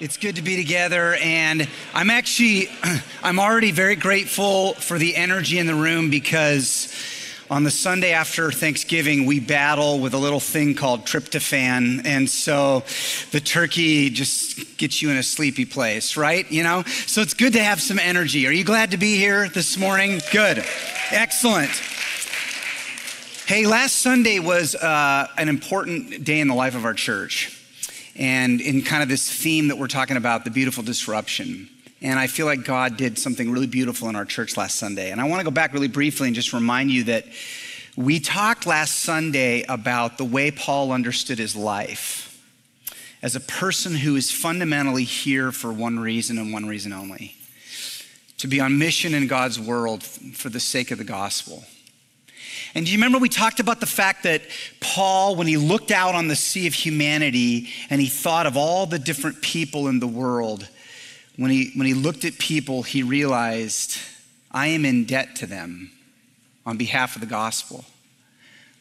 It's good to be together, and I'm actually, I'm already very grateful for the energy in the room because on the Sunday after Thanksgiving, we battle with a little thing called tryptophan, and so the turkey just gets you in a sleepy place, right? You know, so it's good to have some energy. Are you glad to be here this morning? Good, excellent. Hey, last Sunday was uh, an important day in the life of our church and in kind of this theme that we're talking about, the beautiful disruption. And I feel like God did something really beautiful in our church last Sunday. And I want to go back really briefly and just remind you that we talked last Sunday about the way Paul understood his life as a person who is fundamentally here for one reason and one reason only to be on mission in God's world for the sake of the gospel. And do you remember we talked about the fact that Paul, when he looked out on the sea of humanity and he thought of all the different people in the world, when he, when he looked at people, he realized, I am in debt to them on behalf of the gospel.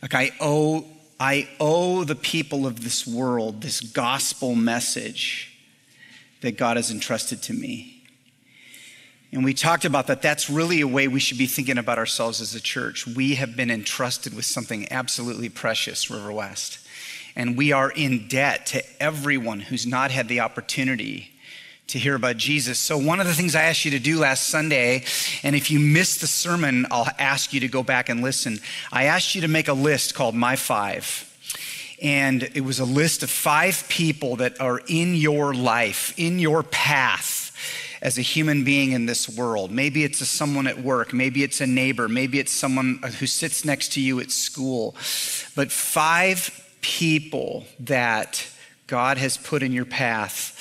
Like I owe, I owe the people of this world this gospel message that God has entrusted to me. And we talked about that. That's really a way we should be thinking about ourselves as a church. We have been entrusted with something absolutely precious, River West. And we are in debt to everyone who's not had the opportunity to hear about Jesus. So, one of the things I asked you to do last Sunday, and if you missed the sermon, I'll ask you to go back and listen. I asked you to make a list called My Five. And it was a list of five people that are in your life, in your path as a human being in this world. Maybe it's a someone at work, maybe it's a neighbor, maybe it's someone who sits next to you at school. But five people that God has put in your path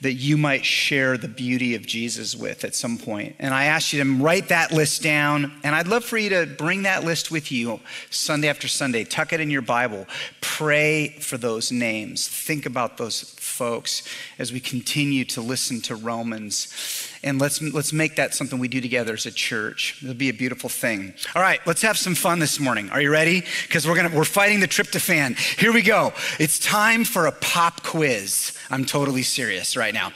that you might share the beauty of Jesus with at some point. And I asked you to write that list down, and I'd love for you to bring that list with you Sunday after Sunday. Tuck it in your Bible. Pray for those names. Think about those folks as we continue to listen to Romans. And let's, let's make that something we do together as a church. It'll be a beautiful thing. All right, let's have some fun this morning. Are you ready? Because we're gonna we're fighting the tryptophan. Here we go. It's time for a pop quiz. I'm totally serious right now.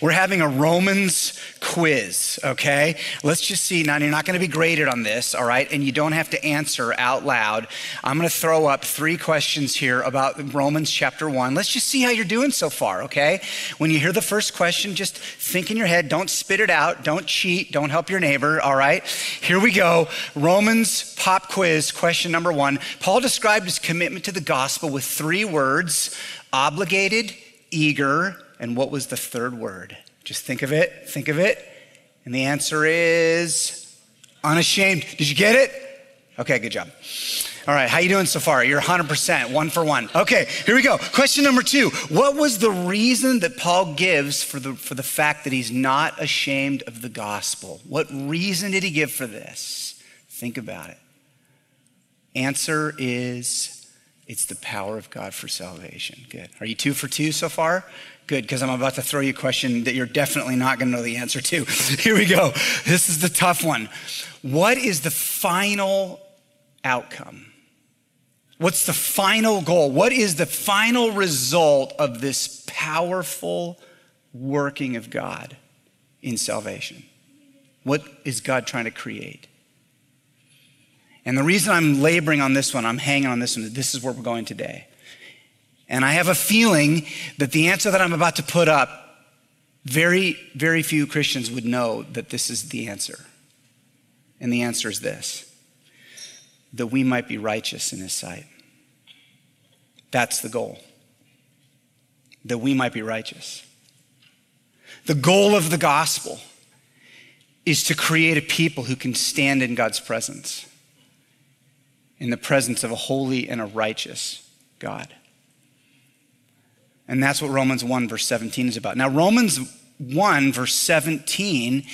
We're having a Romans quiz, okay? Let's just see. Now, you're not going to be graded on this, all right? And you don't have to answer out loud. I'm going to throw up three questions here about Romans chapter 1. Let's just see how you're doing so far, okay? When you hear the first question, just think in your head. Don't spit it out. Don't cheat. Don't help your neighbor, all right? Here we go. Romans pop quiz, question number one. Paul described his commitment to the gospel with three words obligated, eager, and what was the third word? Just think of it, think of it. And the answer is unashamed. Did you get it? Okay, good job. All right, how you doing so far? You're 100%, one for one. Okay, here we go. Question number two. What was the reason that Paul gives for the, for the fact that he's not ashamed of the gospel? What reason did he give for this? Think about it. Answer is it's the power of God for salvation. Good. Are you two for two so far? Good, because I'm about to throw you a question that you're definitely not going to know the answer to. Here we go. This is the tough one. What is the final outcome? What's the final goal? What is the final result of this powerful working of God in salvation? What is God trying to create? And the reason I'm laboring on this one, I'm hanging on this one, this is where we're going today. And I have a feeling that the answer that I'm about to put up, very, very few Christians would know that this is the answer. And the answer is this that we might be righteous in His sight. That's the goal. That we might be righteous. The goal of the gospel is to create a people who can stand in God's presence in the presence of a holy and a righteous God. And that's what Romans 1, verse 17 is about. Now, Romans 1, verse 17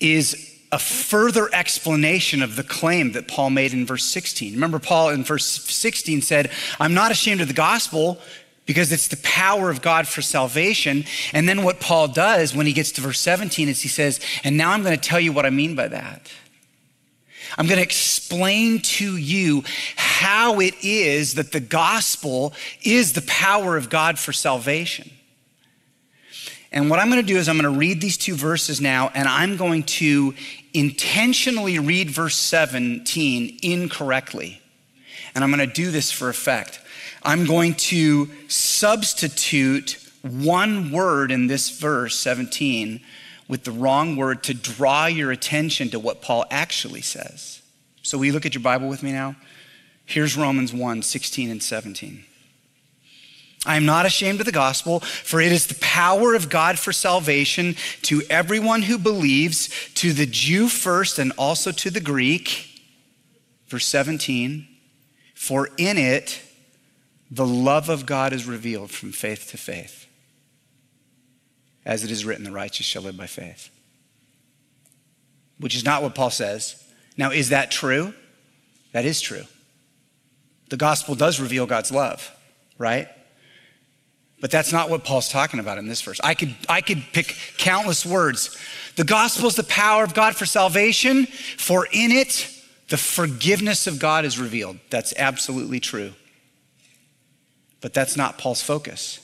is a further explanation of the claim that Paul made in verse 16. Remember, Paul in verse 16 said, I'm not ashamed of the gospel because it's the power of God for salvation. And then what Paul does when he gets to verse 17 is he says, And now I'm going to tell you what I mean by that. I'm going to explain to you how it is that the gospel is the power of God for salvation. And what I'm going to do is I'm going to read these two verses now, and I'm going to intentionally read verse 17 incorrectly. And I'm going to do this for effect. I'm going to substitute one word in this verse 17 with the wrong word to draw your attention to what Paul actually says. So, will you look at your Bible with me now? Here's Romans 1 16 and 17. I am not ashamed of the gospel, for it is the power of God for salvation to everyone who believes, to the Jew first and also to the Greek. Verse 17, for in it the love of God is revealed from faith to faith. As it is written, the righteous shall live by faith. Which is not what Paul says. Now, is that true? That is true. The gospel does reveal God's love, right? But that's not what Paul's talking about in this verse. I could, I could pick countless words. The gospel is the power of God for salvation, for in it the forgiveness of God is revealed. That's absolutely true. But that's not Paul's focus.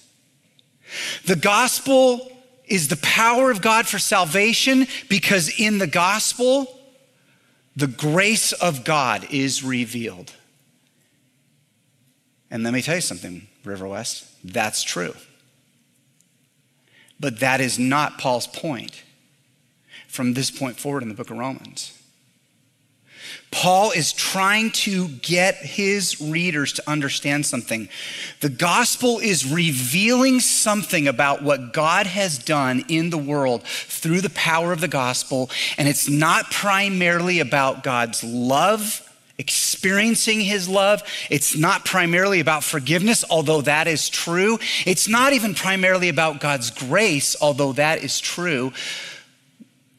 The gospel is the power of God for salvation because in the gospel, the grace of God is revealed. And let me tell you something, River West, that's true. But that is not Paul's point from this point forward in the book of Romans. Paul is trying to get his readers to understand something. The gospel is revealing something about what God has done in the world through the power of the gospel, and it's not primarily about God's love experiencing his love. It's not primarily about forgiveness, although that is true. It's not even primarily about God's grace, although that is true.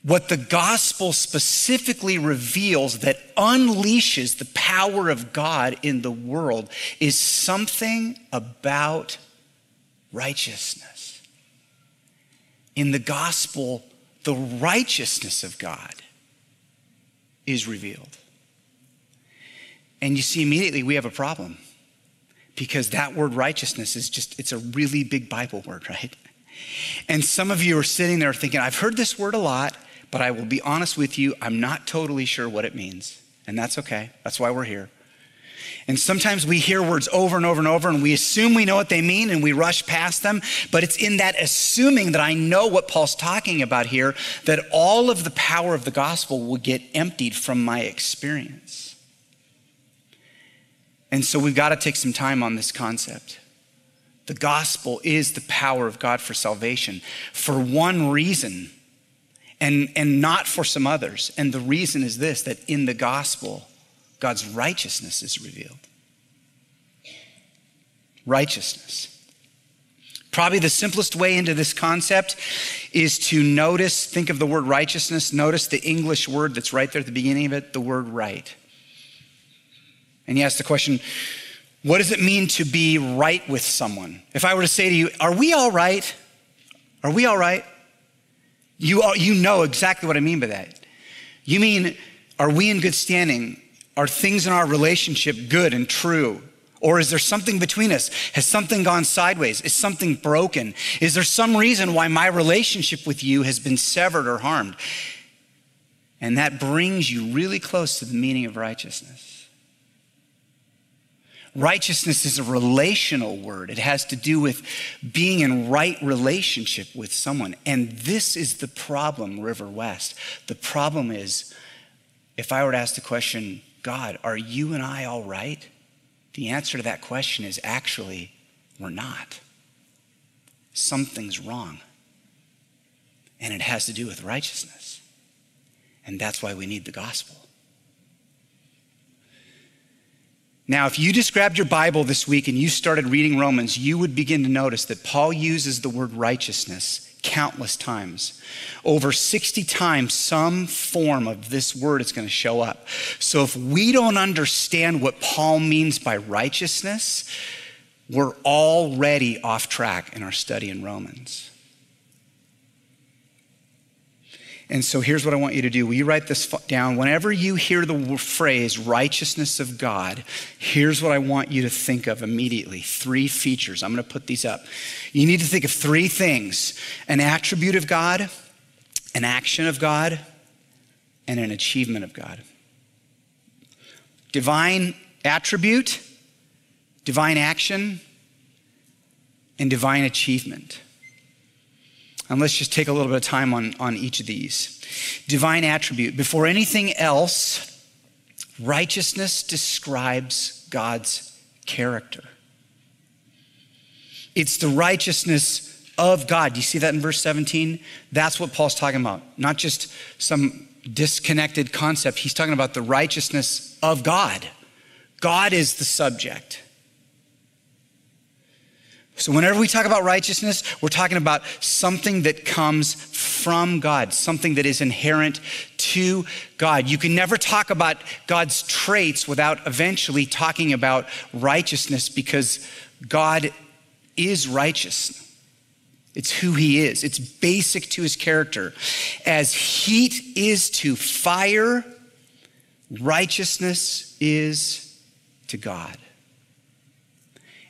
What the gospel specifically reveals that unleashes the power of God in the world is something about righteousness. In the gospel, the righteousness of God is revealed. And you see, immediately we have a problem because that word righteousness is just, it's a really big Bible word, right? And some of you are sitting there thinking, I've heard this word a lot, but I will be honest with you, I'm not totally sure what it means. And that's okay. That's why we're here. And sometimes we hear words over and over and over and we assume we know what they mean and we rush past them. But it's in that assuming that I know what Paul's talking about here that all of the power of the gospel will get emptied from my experience. And so we've got to take some time on this concept. The gospel is the power of God for salvation for one reason and, and not for some others. And the reason is this that in the gospel, God's righteousness is revealed. Righteousness. Probably the simplest way into this concept is to notice, think of the word righteousness, notice the English word that's right there at the beginning of it, the word right. And you ask the question, what does it mean to be right with someone? If I were to say to you, are we all right? Are we all right? You, you know exactly what I mean by that. You mean, are we in good standing? Are things in our relationship good and true? Or is there something between us? Has something gone sideways? Is something broken? Is there some reason why my relationship with you has been severed or harmed? And that brings you really close to the meaning of righteousness. Righteousness is a relational word. It has to do with being in right relationship with someone. And this is the problem, River West. The problem is if I were to ask the question, God, are you and I all right? The answer to that question is actually, we're not. Something's wrong. And it has to do with righteousness. And that's why we need the gospel. Now, if you just grabbed your Bible this week and you started reading Romans, you would begin to notice that Paul uses the word righteousness countless times. Over 60 times, some form of this word is going to show up. So if we don't understand what Paul means by righteousness, we're already off track in our study in Romans. And so here's what I want you to do. Will you write this down? Whenever you hear the phrase righteousness of God, here's what I want you to think of immediately. Three features. I'm going to put these up. You need to think of three things an attribute of God, an action of God, and an achievement of God. Divine attribute, divine action, and divine achievement. And let's just take a little bit of time on, on each of these. Divine attribute. Before anything else, righteousness describes God's character. It's the righteousness of God. Do you see that in verse 17? That's what Paul's talking about. Not just some disconnected concept. He's talking about the righteousness of God. God is the subject. So, whenever we talk about righteousness, we're talking about something that comes from God, something that is inherent to God. You can never talk about God's traits without eventually talking about righteousness because God is righteous. It's who he is, it's basic to his character. As heat is to fire, righteousness is to God.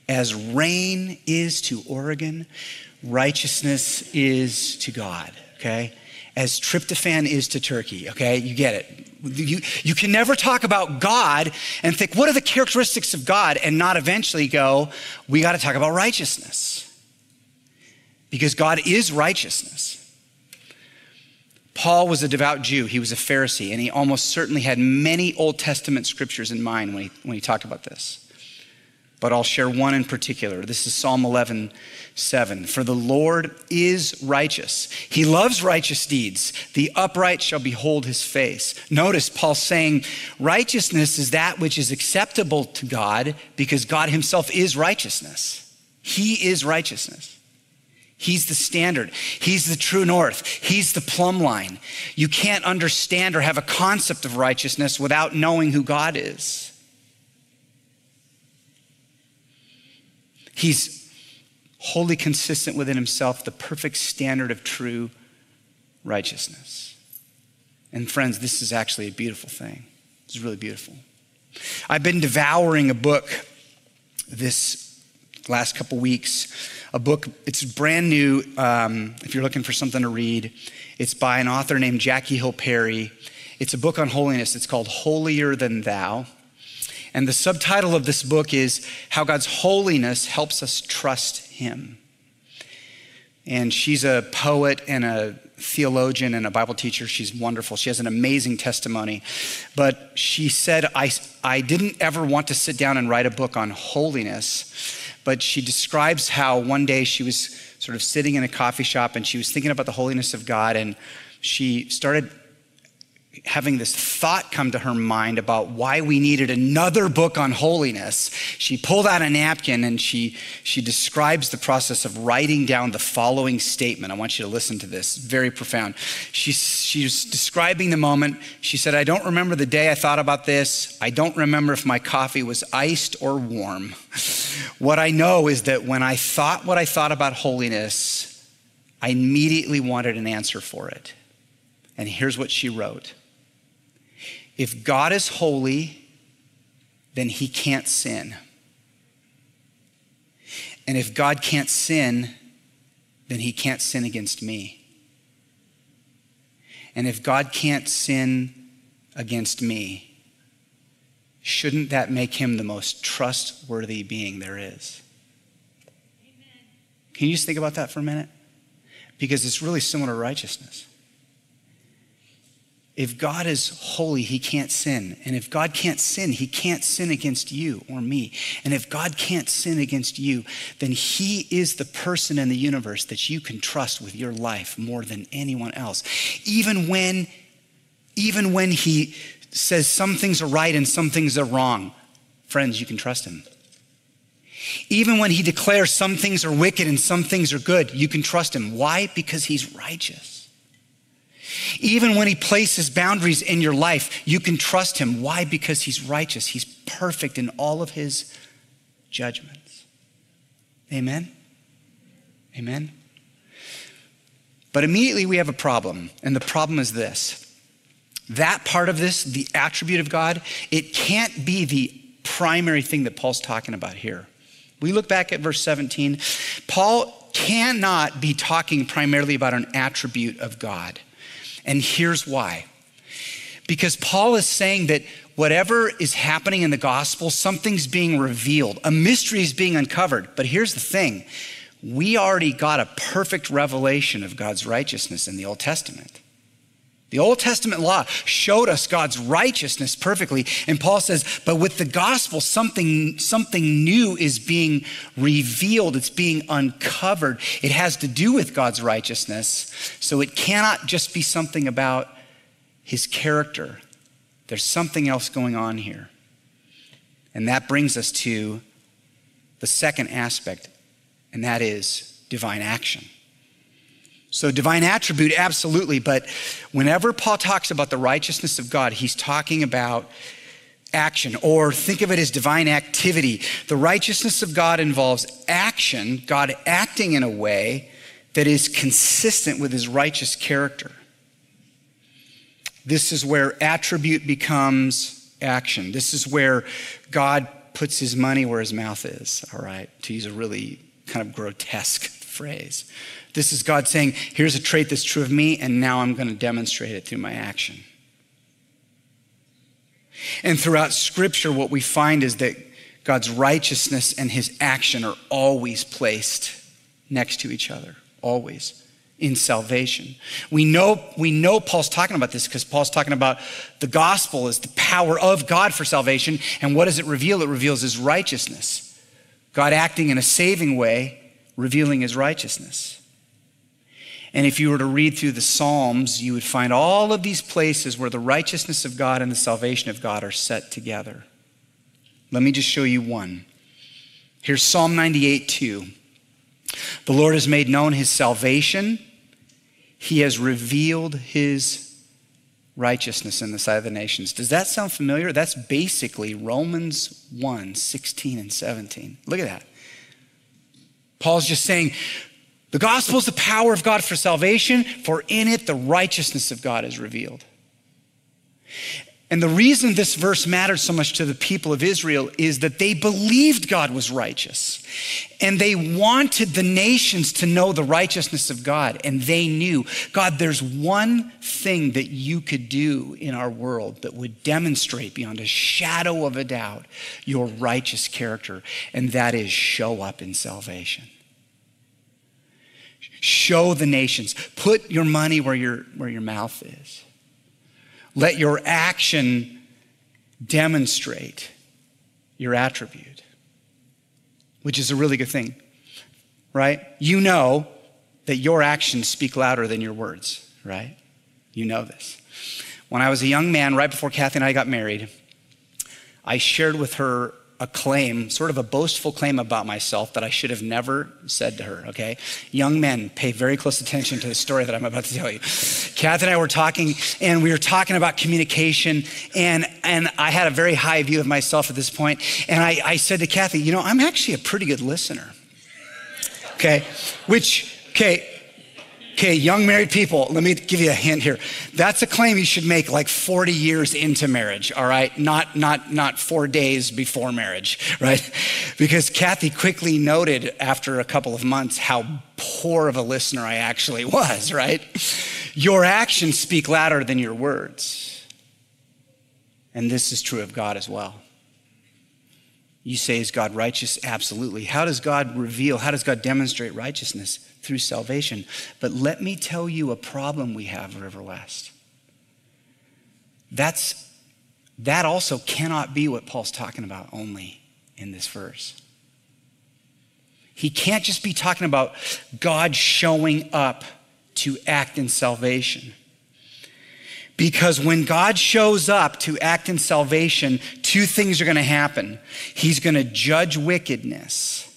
As rain is to Oregon, righteousness is to God, okay? As tryptophan is to Turkey, okay? You get it. You, you can never talk about God and think, what are the characteristics of God, and not eventually go, we got to talk about righteousness. Because God is righteousness. Paul was a devout Jew. He was a Pharisee, and he almost certainly had many Old Testament scriptures in mind when he, when he talked about this but I'll share one in particular. This is Psalm 11, 7. For the Lord is righteous. He loves righteous deeds. The upright shall behold his face. Notice Paul saying, righteousness is that which is acceptable to God because God himself is righteousness. He is righteousness. He's the standard. He's the true north. He's the plumb line. You can't understand or have a concept of righteousness without knowing who God is. He's wholly consistent within himself, the perfect standard of true righteousness. And friends, this is actually a beautiful thing. It's really beautiful. I've been devouring a book this last couple weeks. A book, it's brand new um, if you're looking for something to read. It's by an author named Jackie Hill Perry. It's a book on holiness. It's called Holier Than Thou. And the subtitle of this book is How God's Holiness Helps Us Trust Him. And she's a poet and a theologian and a Bible teacher. She's wonderful. She has an amazing testimony. But she said, I, I didn't ever want to sit down and write a book on holiness. But she describes how one day she was sort of sitting in a coffee shop and she was thinking about the holiness of God. And she started having this thought come to her mind about why we needed another book on holiness, she pulled out a napkin and she, she describes the process of writing down the following statement. I want you to listen to this, very profound. She, she's describing the moment. She said, I don't remember the day I thought about this. I don't remember if my coffee was iced or warm. What I know is that when I thought what I thought about holiness, I immediately wanted an answer for it. And here's what she wrote. If God is holy, then he can't sin. And if God can't sin, then he can't sin against me. And if God can't sin against me, shouldn't that make him the most trustworthy being there is? Amen. Can you just think about that for a minute? Because it's really similar to righteousness. If God is holy, he can't sin. And if God can't sin, he can't sin against you or me. And if God can't sin against you, then he is the person in the universe that you can trust with your life more than anyone else. Even when even when he says some things are right and some things are wrong, friends, you can trust him. Even when he declares some things are wicked and some things are good, you can trust him. Why? Because he's righteous. Even when he places boundaries in your life, you can trust him. Why? Because he's righteous. He's perfect in all of his judgments. Amen? Amen? But immediately we have a problem, and the problem is this that part of this, the attribute of God, it can't be the primary thing that Paul's talking about here. We look back at verse 17. Paul cannot be talking primarily about an attribute of God. And here's why. Because Paul is saying that whatever is happening in the gospel, something's being revealed, a mystery is being uncovered. But here's the thing we already got a perfect revelation of God's righteousness in the Old Testament. The Old Testament law showed us God's righteousness perfectly. And Paul says, but with the gospel, something, something new is being revealed, it's being uncovered. It has to do with God's righteousness. So it cannot just be something about his character. There's something else going on here. And that brings us to the second aspect, and that is divine action. So, divine attribute, absolutely. But whenever Paul talks about the righteousness of God, he's talking about action, or think of it as divine activity. The righteousness of God involves action, God acting in a way that is consistent with his righteous character. This is where attribute becomes action. This is where God puts his money where his mouth is, all right, to use a really kind of grotesque phrase. This is God saying, here's a trait that's true of me, and now I'm going to demonstrate it through my action. And throughout Scripture, what we find is that God's righteousness and his action are always placed next to each other, always in salvation. We know, we know Paul's talking about this because Paul's talking about the gospel is the power of God for salvation. And what does it reveal? It reveals his righteousness. God acting in a saving way, revealing his righteousness. And if you were to read through the Psalms, you would find all of these places where the righteousness of God and the salvation of God are set together. Let me just show you one. Here's Psalm 98 2. The Lord has made known his salvation, he has revealed his righteousness in the sight of the nations. Does that sound familiar? That's basically Romans 1 16 and 17. Look at that. Paul's just saying, the gospel is the power of God for salvation, for in it the righteousness of God is revealed. And the reason this verse matters so much to the people of Israel is that they believed God was righteous. And they wanted the nations to know the righteousness of God. And they knew, God, there's one thing that you could do in our world that would demonstrate beyond a shadow of a doubt your righteous character, and that is show up in salvation. Show the nations. Put your money where your, where your mouth is. Let your action demonstrate your attribute, which is a really good thing, right? You know that your actions speak louder than your words, right? You know this. When I was a young man, right before Kathy and I got married, I shared with her a claim, sort of a boastful claim about myself that I should have never said to her, okay? Young men, pay very close attention to the story that I'm about to tell you. Kath and I were talking, and we were talking about communication, and, and I had a very high view of myself at this point, and I, I said to Kathy, you know, I'm actually a pretty good listener, okay? Which, okay, Okay, young married people, let me give you a hint here. That's a claim you should make like 40 years into marriage, all right? Not, not, not four days before marriage, right? Because Kathy quickly noted after a couple of months how poor of a listener I actually was, right? Your actions speak louder than your words. And this is true of God as well. You say, is God righteous? Absolutely. How does God reveal, how does God demonstrate righteousness? through salvation. But let me tell you a problem we have, River West. That's, that also cannot be what Paul's talking about only in this verse. He can't just be talking about God showing up to act in salvation. Because when God shows up to act in salvation, two things are going to happen. He's going to judge wickedness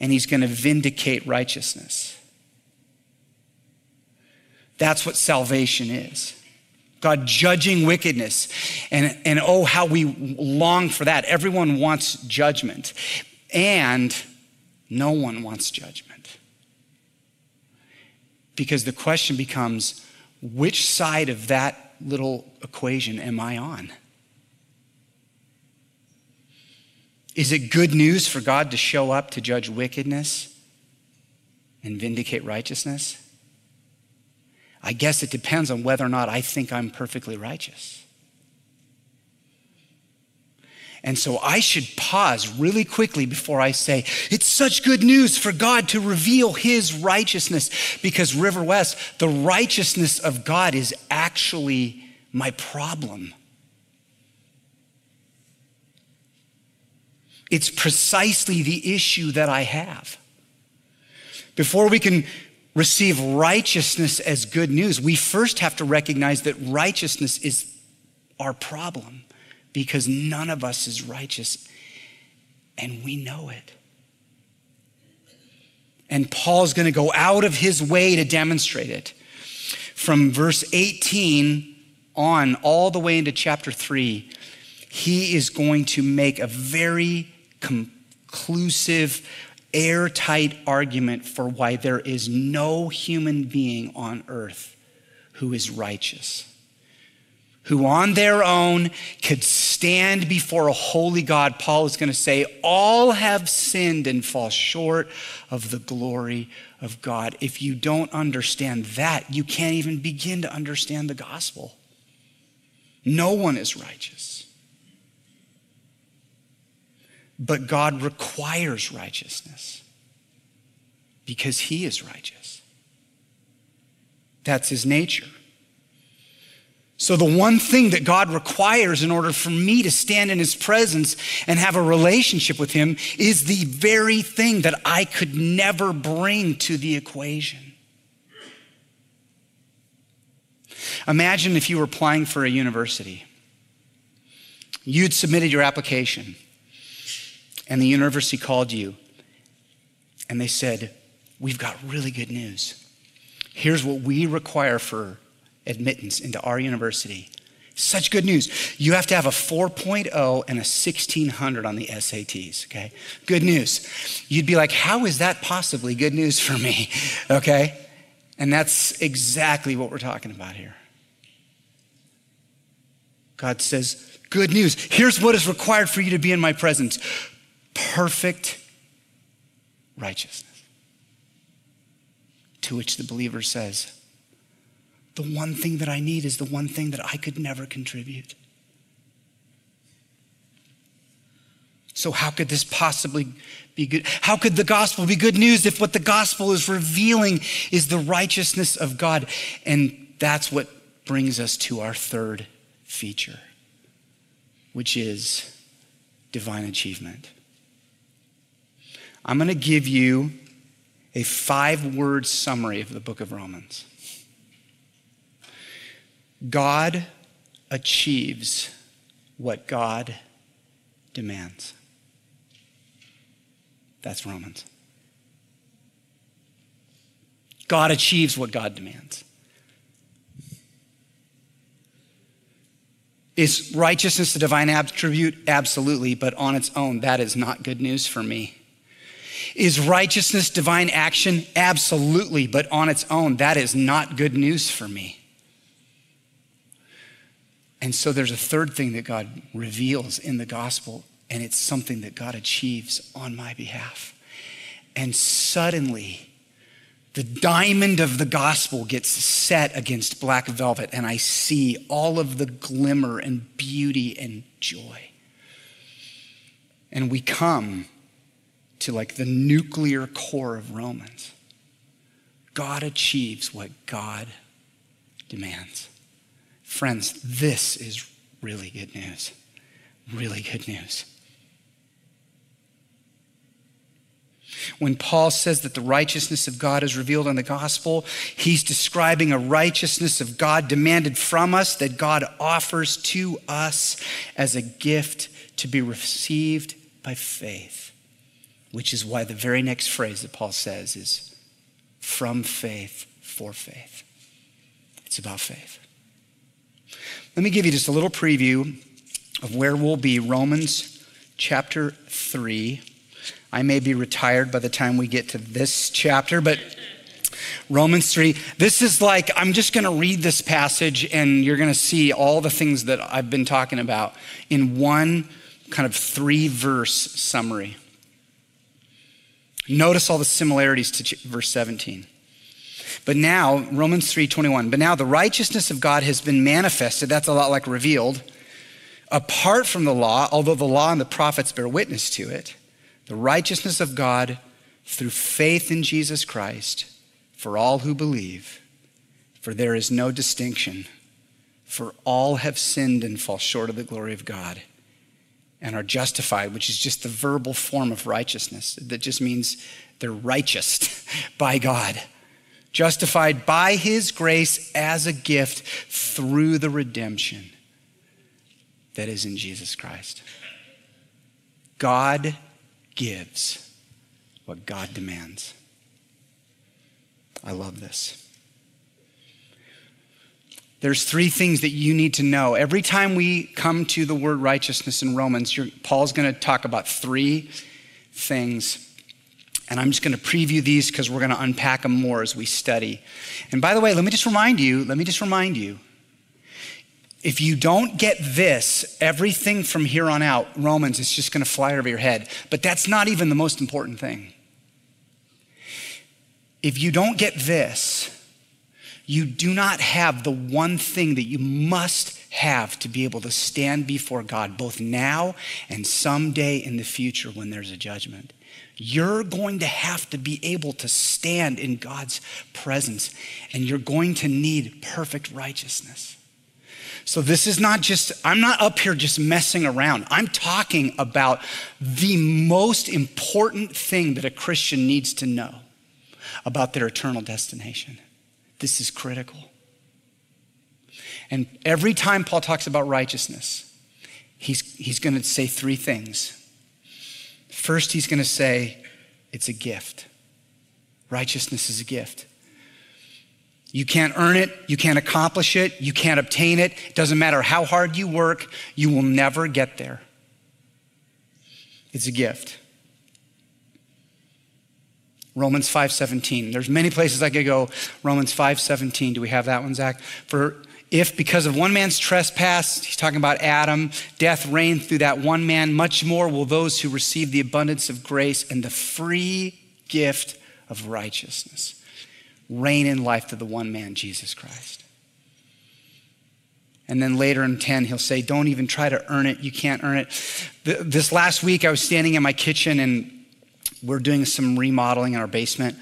and he's going to vindicate righteousness. That's what salvation is. God judging wickedness. And, and oh, how we long for that. Everyone wants judgment, and no one wants judgment. Because the question becomes which side of that little equation am I on? Is it good news for God to show up to judge wickedness and vindicate righteousness? I guess it depends on whether or not I think I'm perfectly righteous. And so I should pause really quickly before I say, it's such good news for God to reveal his righteousness because River West, the righteousness of God is actually my problem. It's precisely the issue that I have. Before we can receive righteousness as good news, we first have to recognize that righteousness is our problem because none of us is righteous and we know it. And Paul's going to go out of his way to demonstrate it. From verse 18 on, all the way into chapter 3, he is going to make a very conclusive, airtight argument for why there is no human being on earth who is righteous, who on their own could stand before a holy God. Paul is going to say, All have sinned and fall short of the glory of God. If you don't understand that, you can't even begin to understand the gospel. No one is righteous. But God requires righteousness because He is righteous. That's His nature. So, the one thing that God requires in order for me to stand in His presence and have a relationship with Him is the very thing that I could never bring to the equation. Imagine if you were applying for a university, you'd submitted your application and the university called you and they said, We've got really good news. Here's what we require for admittance into our university. Such good news. You have to have a 4.0 and a 1600 on the SATs, okay? Good news. You'd be like, How is that possibly good news for me, okay? And that's exactly what we're talking about here. God says, Good news. Here's what is required for you to be in my presence perfect righteousness. To which the believer says, The one thing that I need is the one thing that I could never contribute. So, how could this possibly be good? How could the gospel be good news if what the gospel is revealing is the righteousness of God? And that's what brings us to our third feature, which is divine achievement. I'm going to give you a five word summary of the book of Romans. God achieves what God demands. That's Romans. God achieves what God demands. Is righteousness the divine attribute? Absolutely, but on its own, that is not good news for me. Is righteousness divine action? Absolutely, but on its own, that is not good news for me. And so there's a third thing that God reveals in the gospel, and it's something that God achieves on my behalf. And suddenly, the diamond of the gospel gets set against black velvet, and I see all of the glimmer and beauty and joy. And we come to like the nuclear core of Romans. God achieves what God demands. Friends, this is really good news. Really good news. When Paul says that the righteousness of God is revealed in the gospel, he's describing a righteousness of God demanded from us that God offers to us as a gift to be received by faith which is why the very next phrase that Paul says is from faith for faith. It's about faith. Let me give you just a little preview of where we'll be. Romans chapter 3. I may be retired by the time we get to this chapter, but Romans 3. This is like, I'm just going to read this passage and you're going to see all the things that I've been talking about in one kind of three verse summary. Notice all the similarities to verse 17. But now, Romans 3:21, but now the righteousness of God has been manifested, that's a lot like revealed, apart from the law, although the law and the prophets bear witness to it, the righteousness of God through faith in Jesus Christ for all who believe, for there is no distinction, for all have sinned and fall short of the glory of God and are justified, which is just the verbal form of righteousness. That just means they're righteous by God, justified by his grace as a gift through the redemption that is in Jesus Christ. God gives what God demands. I love this. There's three things that you need to know. Every time we come to the word righteousness in Romans, Paul's going to talk about three things. And I'm just going to preview these because we're going to unpack them more as we study. And by the way, let me just remind you, let me just remind you if you don't get this, everything from here on out, Romans, is just going to fly over your head. But that's not even the most important thing. If you don't get this, you do not have the one thing that you must have to be able to stand before God, both now and someday in the future when there's a judgment. You're going to have to be able to stand in God's presence, and you're going to need perfect righteousness. So, this is not just, I'm not up here just messing around. I'm talking about the most important thing that a Christian needs to know about their eternal destination. This is critical. And every time Paul talks about righteousness, he's, he's going to say three things. First, he's going to say, it's a gift. Righteousness is a gift. You can't earn it. You can't accomplish it. You can't obtain it. It doesn't matter how hard you work, you will never get there. It's a gift. Romans 5:17. There's many places I could go. Romans 5:17. Do we have that one, Zach? For if because of one man's trespass, he's talking about Adam, death reigned through that one man, much more will those who receive the abundance of grace and the free gift of righteousness reign in life to the one man, Jesus Christ. And then later in 10, he'll say, Don't even try to earn it. You can't earn it. This last week, I was standing in my kitchen and we're doing some remodeling in our basement.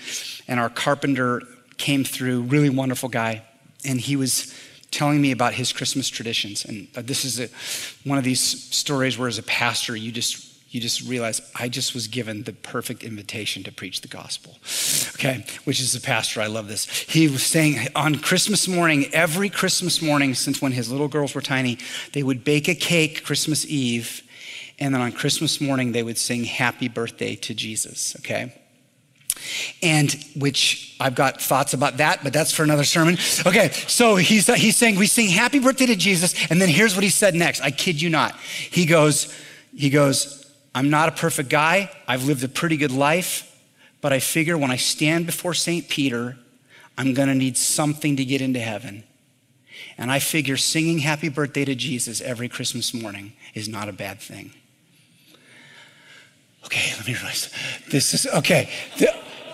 And our carpenter came through, really wonderful guy. And he was telling me about his Christmas traditions. And uh, this is a, one of these stories where, as a pastor, you just you just realize I just was given the perfect invitation to preach the gospel. Okay, which is a pastor. I love this. He was saying on Christmas morning, every Christmas morning since when his little girls were tiny, they would bake a cake Christmas Eve, and then on Christmas morning, they would sing happy birthday to Jesus. Okay. And which I've got thoughts about that, but that's for another sermon. Okay, so he's, he's saying, we sing happy birthday to Jesus. And then here's what he said next. I kid you not. He goes, he goes, I'm not a perfect guy. I've lived a pretty good life, but I figure when I stand before St. Peter, I'm going to need something to get into heaven. And I figure singing happy birthday to Jesus every Christmas morning is not a bad thing. Okay, let me realize. This is okay.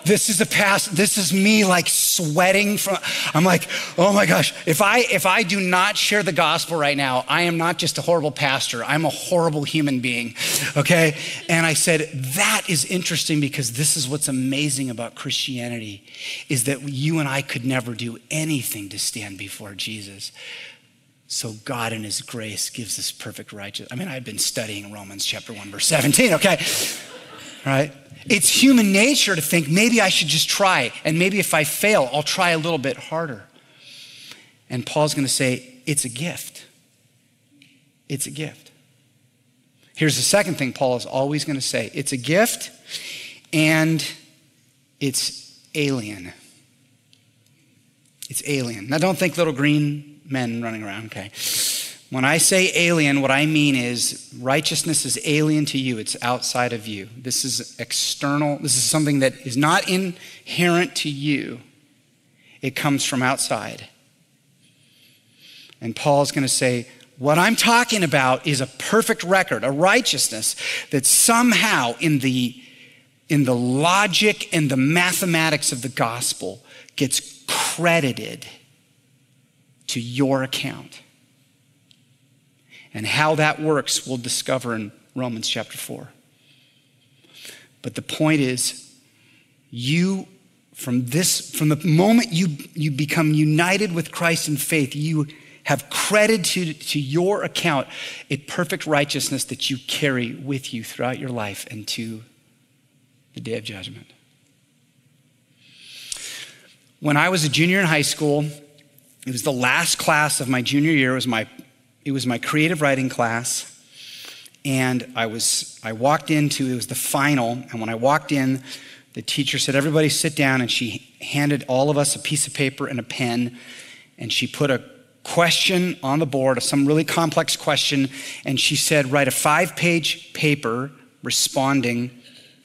This is a past. This is me like sweating from. I'm like, oh my gosh. If I if I do not share the gospel right now, I am not just a horrible pastor. I'm a horrible human being. Okay. And I said that is interesting because this is what's amazing about Christianity, is that you and I could never do anything to stand before Jesus. So God in his grace gives us perfect righteousness. I mean, I've been studying Romans chapter 1, verse 17, okay? Right? It's human nature to think maybe I should just try, and maybe if I fail, I'll try a little bit harder. And Paul's going to say, it's a gift. It's a gift. Here's the second thing Paul is always going to say it's a gift and it's alien. It's alien. Now, don't think little green men running around, okay? When I say alien, what I mean is righteousness is alien to you, it's outside of you. This is external, this is something that is not inherent to you, it comes from outside. And Paul's going to say, What I'm talking about is a perfect record, a righteousness that somehow in the, in the logic and the mathematics of the gospel gets credited to your account. And how that works, we'll discover in Romans chapter 4. But the point is, you, from this, from the moment you, you become united with Christ in faith, you have credited to, to your account a perfect righteousness that you carry with you throughout your life and to the day of judgment. When I was a junior in high school, it was the last class of my junior year. It was my, it was my creative writing class. And I was, I walked into, it was the final. And when I walked in, the teacher said, everybody sit down. And she handed all of us a piece of paper and a pen. And she put a question on the board, some really complex question. And she said, write a five page paper responding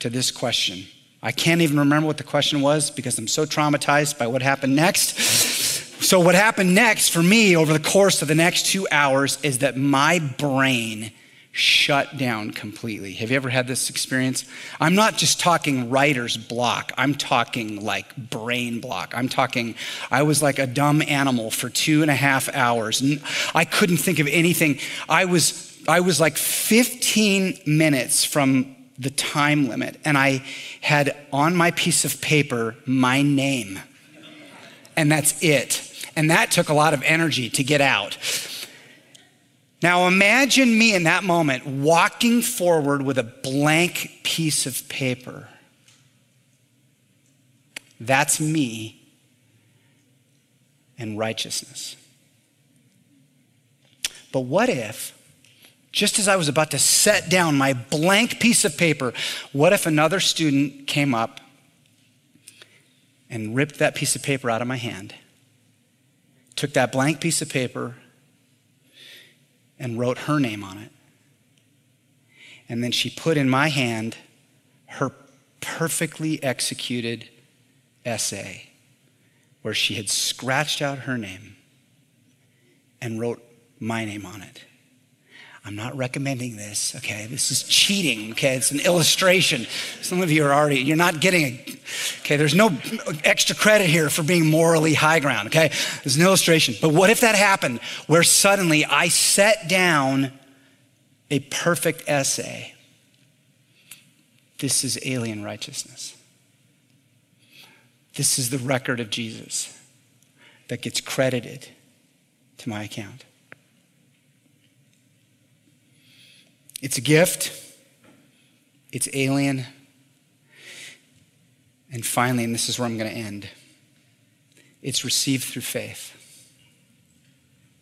to this question. I can't even remember what the question was because I'm so traumatized by what happened next. So, what happened next for me over the course of the next two hours is that my brain shut down completely. Have you ever had this experience? I'm not just talking writer's block, I'm talking like brain block. I'm talking, I was like a dumb animal for two and a half hours. I couldn't think of anything. I was, I was like 15 minutes from the time limit, and I had on my piece of paper my name. And that's it. And that took a lot of energy to get out. Now imagine me in that moment walking forward with a blank piece of paper. That's me and righteousness. But what if, just as I was about to set down my blank piece of paper, what if another student came up and ripped that piece of paper out of my hand, took that blank piece of paper, and wrote her name on it. And then she put in my hand her perfectly executed essay where she had scratched out her name and wrote my name on it. I'm not recommending this, okay? This is cheating, okay? It's an illustration. Some of you are already, you're not getting it, okay? There's no extra credit here for being morally high ground, okay? It's an illustration. But what if that happened where suddenly I set down a perfect essay? This is alien righteousness. This is the record of Jesus that gets credited to my account. It's a gift, it's alien. And finally, and this is where I'm going to end, it's received through faith.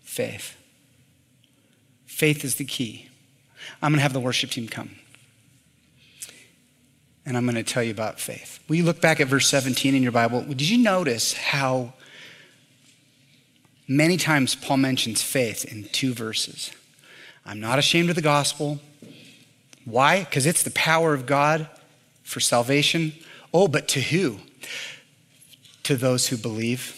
Faith. Faith is the key. I'm going to have the worship team come. And I'm going to tell you about faith. Will you look back at verse 17 in your Bible? Did you notice how many times Paul mentions faith in two verses? I'm not ashamed of the gospel. Why? Because it's the power of God for salvation. Oh, but to who? To those who believe.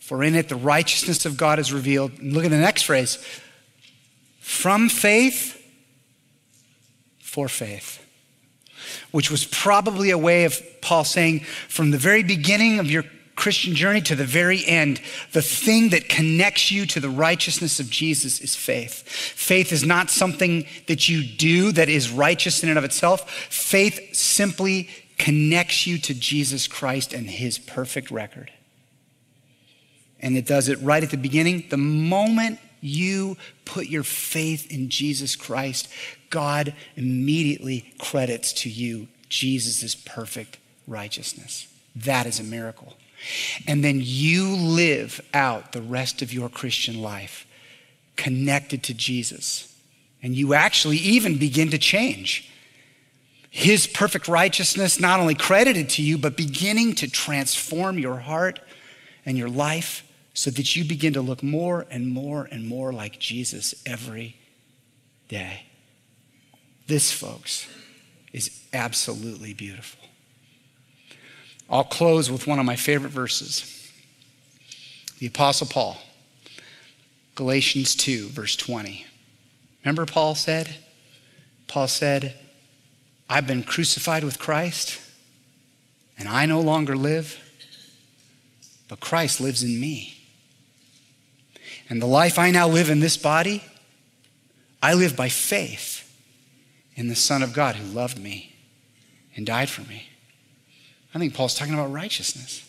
For in it the righteousness of God is revealed. And look at the next phrase from faith for faith, which was probably a way of Paul saying, from the very beginning of your Christian journey to the very end, the thing that connects you to the righteousness of Jesus is faith. Faith is not something that you do that is righteous in and of itself. Faith simply connects you to Jesus Christ and his perfect record. And it does it right at the beginning. The moment you put your faith in Jesus Christ, God immediately credits to you Jesus' perfect righteousness. That is a miracle. And then you live out the rest of your Christian life connected to Jesus. And you actually even begin to change. His perfect righteousness not only credited to you, but beginning to transform your heart and your life so that you begin to look more and more and more like Jesus every day. This, folks, is absolutely beautiful. I'll close with one of my favorite verses. The Apostle Paul, Galatians 2, verse 20. Remember, Paul said? Paul said, I've been crucified with Christ, and I no longer live, but Christ lives in me. And the life I now live in this body, I live by faith in the Son of God who loved me and died for me. I think Paul's talking about righteousness.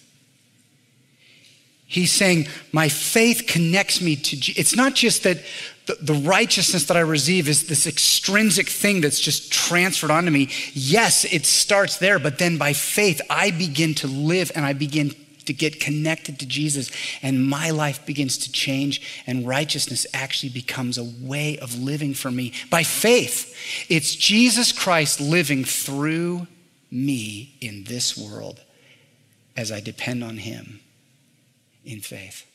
He's saying, My faith connects me to Jesus. It's not just that the, the, righteousness that I receive is this extrinsic thing that's just transferred onto me. Yes, it starts there, but then by faith, I begin to live and I begin to get connected to Jesus, and my life begins to change, and righteousness actually becomes a way of living for me by faith. It's Jesus Christ living through me in this world as I depend on Him in faith.